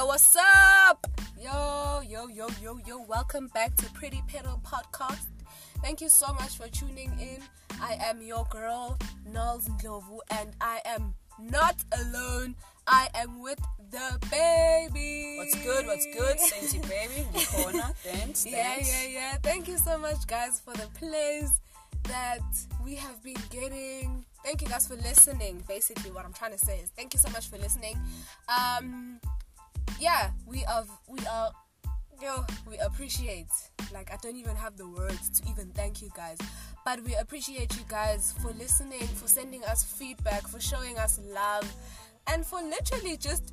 Yo, what's up? Yo, yo, yo, yo, yo. Welcome back to Pretty Pedal Podcast. Thank you so much for tuning in. I am your girl, Nals Ndlovu, and I am not alone. I am with the baby. What's good? What's good? Sainty baby, Nikona. Thanks. Yeah, thanks. yeah, yeah. Thank you so much, guys, for the plays that we have been getting. Thank you guys for listening. Basically, what I'm trying to say is thank you so much for listening. Um, yeah, we are, we are, yo, we appreciate. Like, I don't even have the words to even thank you guys, but we appreciate you guys for listening, for sending us feedback, for showing us love, and for literally just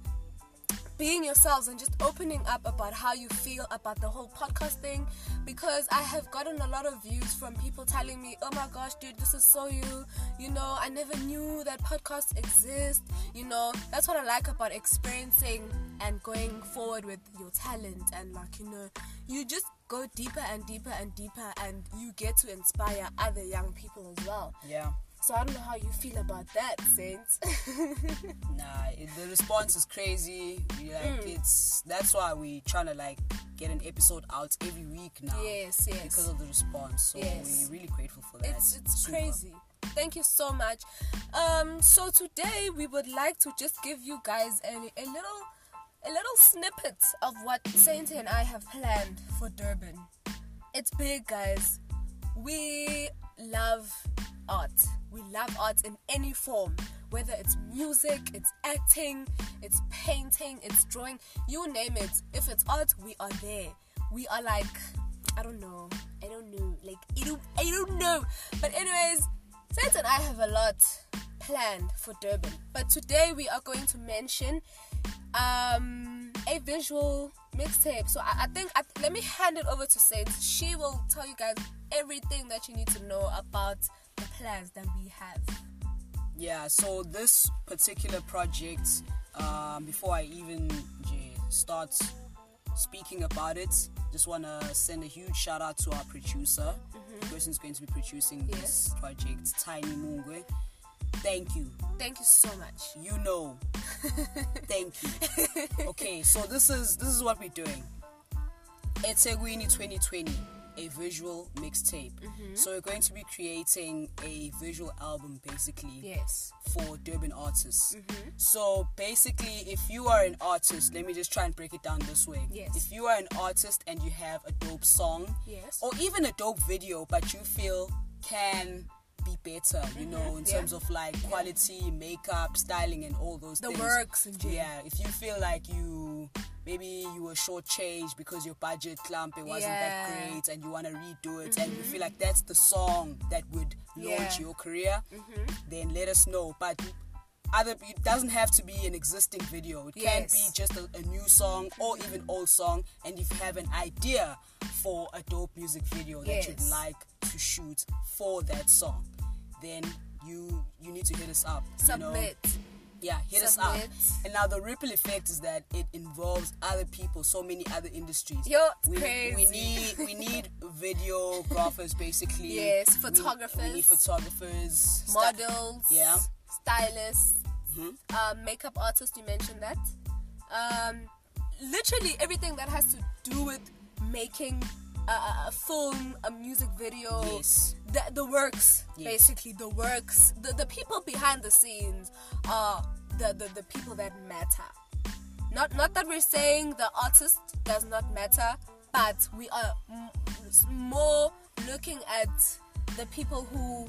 being yourselves and just opening up about how you feel about the whole podcast thing because I have gotten a lot of views from people telling me, oh my gosh, dude, this is so you. You know, I never knew that podcasts exist. You know, that's what I like about experiencing and going forward with your talent. And, like, you know, you just go deeper and deeper and deeper and you get to inspire other young people as well. Yeah. So I don't know how you feel about that, Saints. Nah, it, the response is crazy. We like Mm. it's that's why we trying to like get an episode out every week now. yes, yes. Because of the response. So Yes. we're really grateful for that. it's it's Super. crazy thank you so much um so today we would like to just give you guys a, a little a little snippet of what saint and i have planned for durban it's big guys we love art we love art in any form whether it's music it's acting it's painting it's drawing you name it if it's art we are there we are like I don't know. I don't know. Like I don't I don't know. But anyways, Saints and I have a lot planned for Durban. But today we are going to mention um a visual mixtape. So I, I think I, let me hand it over to Saints. She will tell you guys everything that you need to know about the plans that we have. Yeah, so this particular project, um, before I even start speaking about it, just want to send a huge shout out to our producer. The person who's going to be producing Mm-hmm. Yes. this project, Tiny Mungwe. Thank you. Thank you so much. You know. Thank you. Okay, so this is this is what we're doing. eThekwini 2020, a visual mixtape. Mm-hmm. So we're going to be creating a visual album basically Yes. for Durban artists. Mm-hmm. So basically, if you are an artist, let me just try and break it down this way. Yes. If you are an artist and you have a dope song, Yes. or even a dope video, but you feel can be better, you know, in Mm-hmm. Yeah. terms of like quality, makeup, styling, and all those The things. works. Yeah, if you feel like you maybe you were shortchanged because your budget clump it wasn't Yeah. Mm-hmm. that great and you want to redo it and you feel like that's the song that would launch Yeah. Mm-hmm. your career, then let us know. But other it doesn't have to be an existing video. It can Yes. be just a, a new song or even old song. And if you have an idea for a dope music video that Yes. you'd like to shoot for that song, then you you need to hit us up. you know? Submit. Yeah, hit us up. And now the ripple effect is that it involves other people, so many other industries. Yo, we, we need we need videographers basically. Yes, We- We, need photographers. models, Yeah. stylists, Mhm. um, makeup artists. You mentioned that. Um, literally everything that has to do with making a, a, a film, a music video, Yes. the, the works, Yes. basically the works. The, the people behind the scenes are the, the, the people that matter. Not not that we're saying the artist does not matter, but we are m- more looking at the people who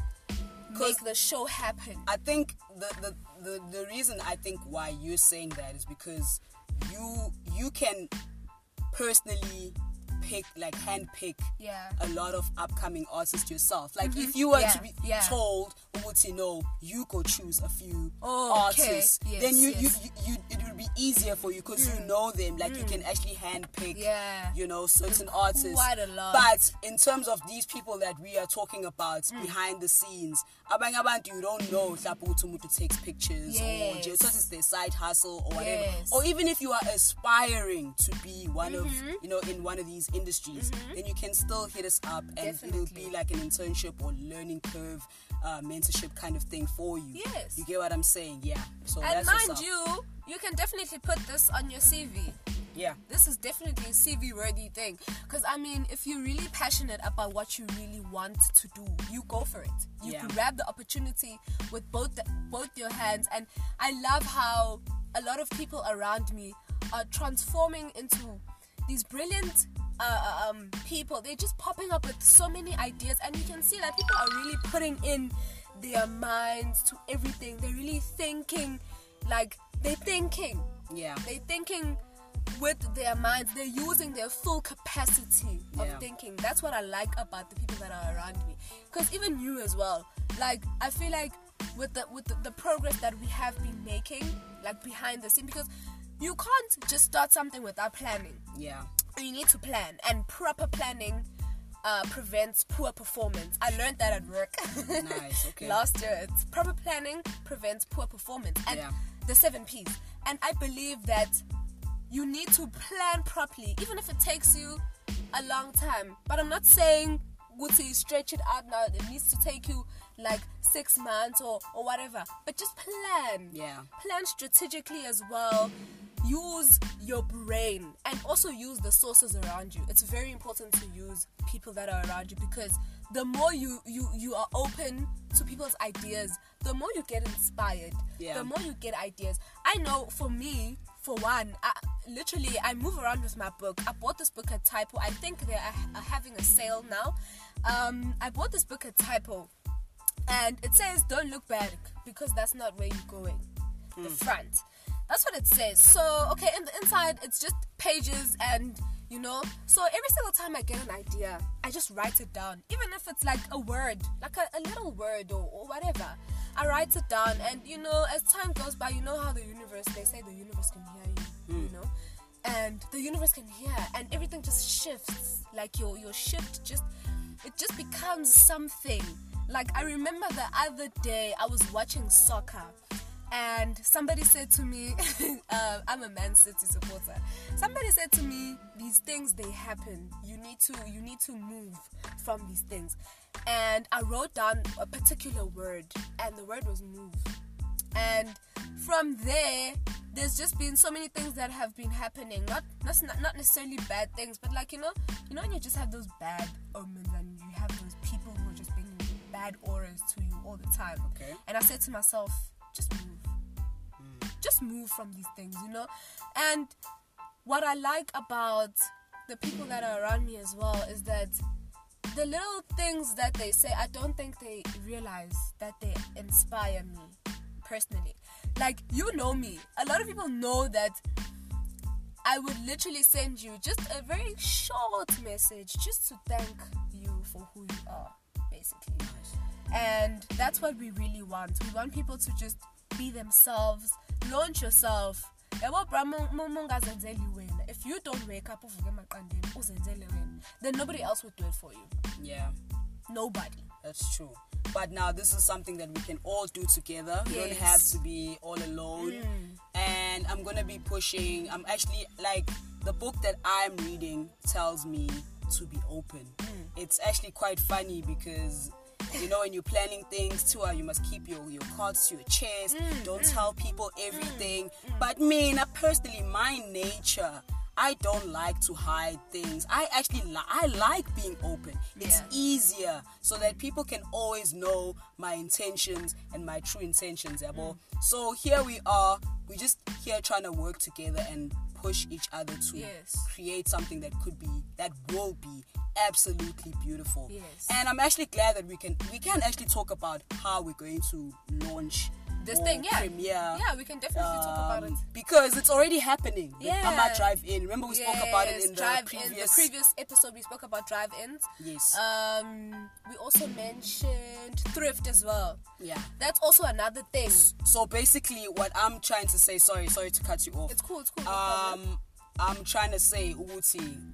make the show happen. I think the, the the the reason I think why you're saying that is because you you can personally pick like hand pick Yeah. a lot of upcoming artists yourself. Like if you were Yeah, to be yeah. told, you know, you go choose a few Oh, okay. artists, Yes, then you, yes. you, you you it would be easier for you because you know them. Like you can actually hand pick, Yeah. you know, certain artists. quite a lot. But in terms of these people that we are talking about Mm. behind the scenes, abanye abantu you don't know mhlawumbe ukuthi umuntu takes pictures or Yes. just it's their side hustle or whatever. Mm-hmm. Or even if you are aspiring to be one of you know in one of these industries, then you can still hit us up and it'll be like an internship or learning curve uh, mentorship kind of thing for you. Yes. You get what I'm saying? Yeah. So and mind you, you can definitely put this on your CV. Yeah. This is definitely a CV worthy thing. Because, I mean, if you're really passionate about what you really want to do, you go for it. You Yeah. grab the opportunity with both the, both your hands. And I love how a lot of people around me are transforming into these brilliant uh, um, people. They're just popping up with so many ideas. And you can see that people are really putting in their minds to everything. They're really thinking, like, they're thinking Yeah. they're thinking with their minds they're using their full capacity of Yeah. thinking that's what i like about the people that are around me because even you as well like i feel like with the with the, the progress that we have been making like behind the scene because you can't just start something without planning. Yeah. you need to plan and proper planning uh, prevents poor performance. I learned that at work. Nice, okay. last year it's proper planning prevents poor performance. And Yeah. the seven p's. And i believe that you need to plan properly even if it takes you a long time. But i'm not saying Guti, stretch it out now. It needs to take you like six months or, or whatever. But just plan. Yeah. plan strategically as well use your brain and also use the sources around you. It's very important to use people that are around you because the more you you you are open to people's ideas the more you get inspired Yeah. the more you get ideas. I know for me for one I, literally i move around with my book. I bought this book at typo. I think they are, are having a sale now. Um i bought this book at typo and it says don't look back because that's not where you're going. The front that's what it says. So okay in the inside it's just pages and you know. So every single time i get an idea i just write it down. Even if it's like a word like a, a little word or, or whatever i write it down. And you know as time goes by you know how the universe they say the universe can hear you you hmm. know. And the universe can hear and everything just shifts. Like your your shift just it just becomes something. Like i remember the other day i was watching soccer and somebody said to me uh, i'm a man city supporter. Somebody said to me these things they happen. You need to you need to move from these things. And i wrote down a particular word and the word was move. And from there there's just been so many things that have been happening. Not not not necessarily bad things but like you know you know when you just have those bad omens and you have those people who are just bringing bad auras to you all the time. Okay. and i said to myself just move just move from these things you know and what i like about the people that are around me as well is that the little things that they say, I don't think they realize that they inspire me personally. Like, you know me. A lot of people know that I would literally send you just a very short message just to thank you for who you are, basically. And that's what we really want. We want people to just be themselves, launch yourself. If you don't wake up uvuke emaqandeni, uzenzele wena, then nobody else would do it for you. Yeah. Nobody. That's true. But now this is something that we can all do together. We don't have to be all alone. Mm. And I'm gonna be pushing. I'm actually like the book that I'm reading tells me to be open. It's actually quite funny because you know when you're planning things too, you must keep your your cards to your chest. Mm, don't mm. tell people mm, everything. But me, now personally, my nature. I don't like to hide things. I actually li- I like being open. It's Yeah. easier so that people can always know my intentions and my true intentions yabo. so here we are we just here trying to work together and push each other to Yes. create something that could be that will be absolutely beautiful Yes. and i'm actually glad that we can we can actually talk about how we're going to launch This thing, yeah. premiere Yeah, we can definitely talk about it. um, because it's already happening Yeah. Ama drive in remember we spoke about it in the drive previous in the previous episode we spoke about drive-ins. yes Um, we also mentioned thrift as well. yeah That's also another thing. So basically, what I'm trying to say, sorry, sorry to cut you off. It's cool. It's cool. No. Um, I'm trying to say, Uguti,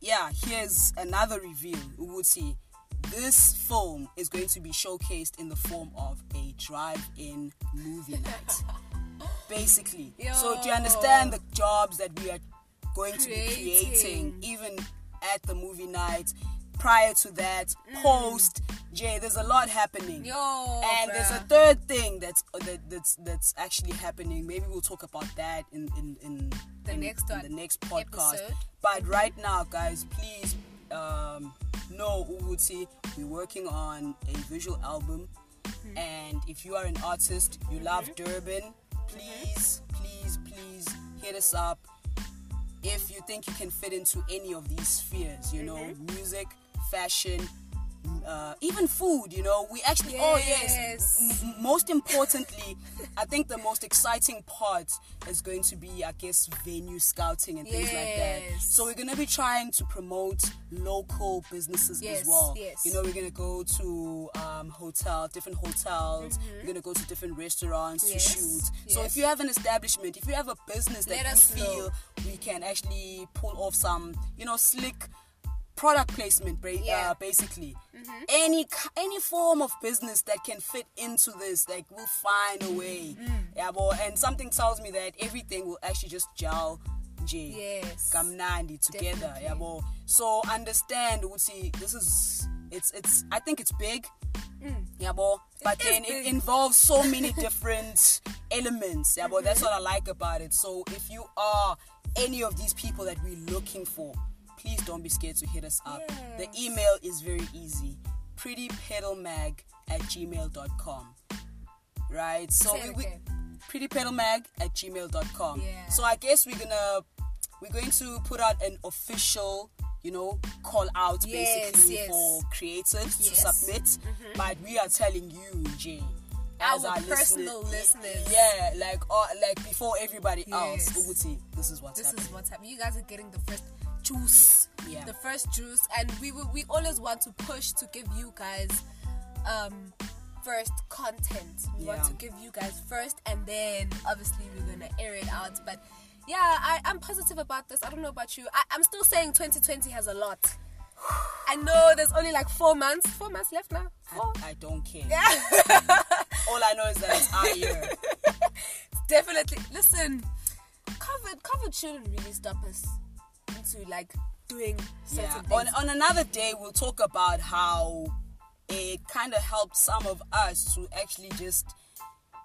yeah, here's another reveal, Uguti. This film is going to be showcased in the form of a drive-in movie night. Basically, so do you understand the jobs that we are going to be Creating. creating, even at the movie night? prior to that, post, Jay, there's a lot happening. Mm. Yo, and there's a third thing that's uh, that, that's that's actually happening. Maybe we'll talk about that in in in The in, next in the next podcast. Episode. But right now, guys, please um, know Uguti, we're working on a visual album. Mm-hmm. And if you are an artist, you love Durban, please, please, please hit us up. If you think you can fit into any of these spheres, you know, Mm-hmm. music, fashion, uh, even food, you know, we actually, oh yes, Yes. M- most importantly, I think the most exciting part is going to be, I guess, venue scouting and things like that. Yes. So we're gonna be trying to promote local businesses Yes, as well. yes. You know, we're gonna go to um, hotel, different hotels. We're gonna go to different restaurants Mm-hmm. Yes, to shoot. So if you have an establishment, if you have a business that Let you us know. feel we can actually pull off some, you know, slick product placement, ba- Yeah. Mm-hmm. uh, basically. Any ki- any form of business that can fit into this, like we'll find a way. Mm. Yeah, but and something tells me that everything will actually just gel. J Yes. kamnandi together Yeah, yabo so understand ukuthi this is it's it's i think it's big yabo but Mm. is then it involves so many different elements yabo that's Mm-hmm. what i like about it so if you are any of these people that we're looking for please don't be scared to hit us up the email is very easy prettypedalmag at gmail.com right so we, we prettypedalmag at gmail.com Yeah. so i guess we're gonna we're going to put out an official you know call out Yes, basically yes. for creatives to Yes. Mm-hmm. submit but we are telling you jay as Our our personal listener- listeners. yeah like uh, like before everybody else Yes. Uguti, this is what's This happening is what's happening. You guys are getting the first juice. Yeah. The first juice, and we will- we always want to push to give you guys um first content. We want to give you guys first, and then obviously we're gonna air it out. But yeah, I, I'm positive about this. I don't know about you. I, I'm still saying 2020 has a lot. I know there's only like four months. Four months left now. Four. I, I don't care Yeah. all i know is that it's our year definitely listen covid covid shouldn't really stop us into like doing certain yeah. things On, on another day, we'll talk about how it kind of helped some of us to actually just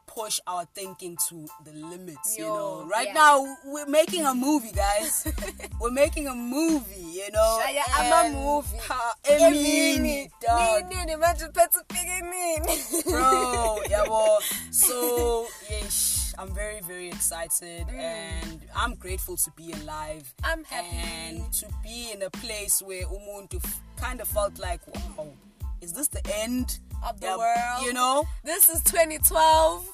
push our thinking to the limits. you know, right yeah. now we're making a movie, guys. we're making a movie. You know, Shaya, I'm a movie. Ha, Emini, dog, nini, manje uphethe bro. Yeah, well, so yes, I'm very, very excited, Mm. and I'm grateful to be alive. I'm happy. and to be in a place where umuntu kind of felt like, wow, is this the end Of the Yeah, world. You know, this is 2012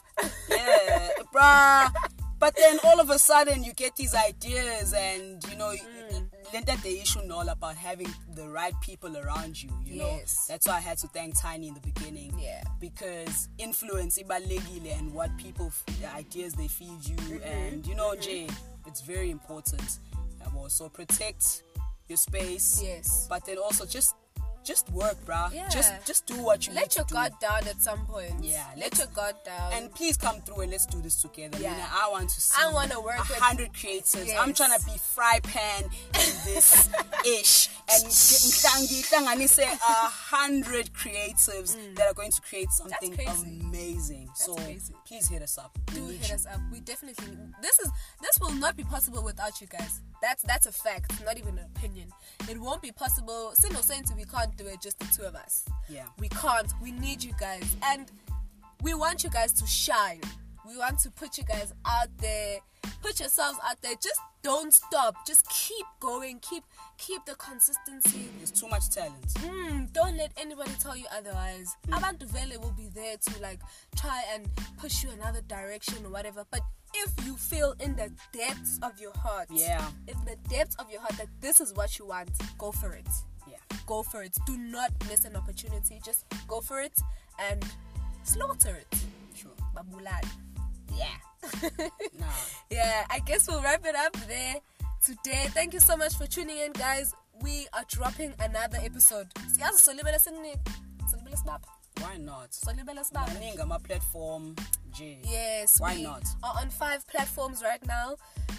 yeah, bruh. But then all of a sudden you get these ideas, and you know, Mm. then that the issue all about having the right people around you. You know, Yes. that's why I had to thank Tiny in the beginning. Yeah. Because influence ibalekile and what people, the ideas they feed you, Mm-hmm. and you know, Jay, it's very important. Uh, yeah, So protect your space. yes But then also just, just work, bruh. Yeah. Just, just do what you need let your guard down at some point Yeah, let your guard down And please come through and let's do this together. Yeah. Mina, I want to see I wanna work a with- hundred creators. I'm trying to be fry pan in this ish. And ngihlanganise a hundred creatives that are going to create something Mm. amazing. so crazy. please hit us up. We do hit you. us up. We definitely this is this will not be possible without you guys. That's that's a fact, not even an opinion. It won't be possible. Sin or saying we can't do it just the two of us. Yeah. We can't. We need you guys. And we want you guys to shine. We want to put you guys out there. Put yourselves out there. Just don't stop. Just keep going. Keep keep the consistency. There's too much talent. Mm, don't let anybody tell you otherwise. Abantu Vele will be there to like try and push you another direction or whatever. But if you feel in the depths of your heart, Yeah. in the depths of your heart that this is what you want, go for it. Yeah. Go for it. Do not miss an opportunity. Just go for it and slaughter it. Sure. Babulal. Yeah. Nah. yeah, I guess we'll wrap it up there today. Thank you so much for tuning in, guys. We are dropping another episode. Siyazi solibele sinini- solibele sinapha. why not maningi ama-platform Yes, Why we not? are on five platforms right now.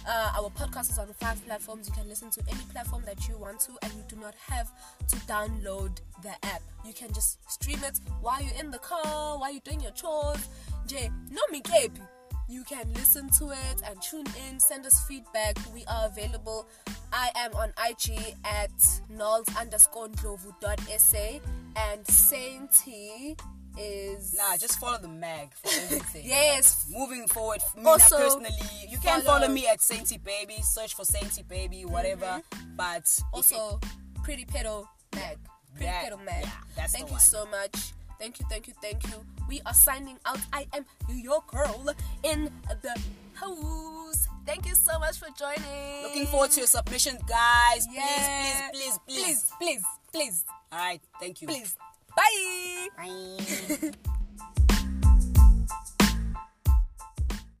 Uh, our podcast is on five platforms. You can listen to any platform that you want to, and you do not have to download the app. You can just stream it while you're in the car, while you're doing your chores. J, no me kepi. You can listen to it and tune in, send us feedback. We are available. I am on IG at nulls underscore ndlovu.sa and Sainty is. nah just follow the mag for everything. Yes, moving forward me Also, personally you can follow- follow me at sainty baby search for sainty baby whatever but Mm-hmm. also pretty pedo mag. Pretty That- pedo mag. yeah, that's thank you one. so much. Thank you thank you thank you. We are signing out. I am your girl in the house. Thank you so much for joining. Looking forward to your submission guys. Yeah. please please please please. Please please please. All right thank you. Please bye Bye.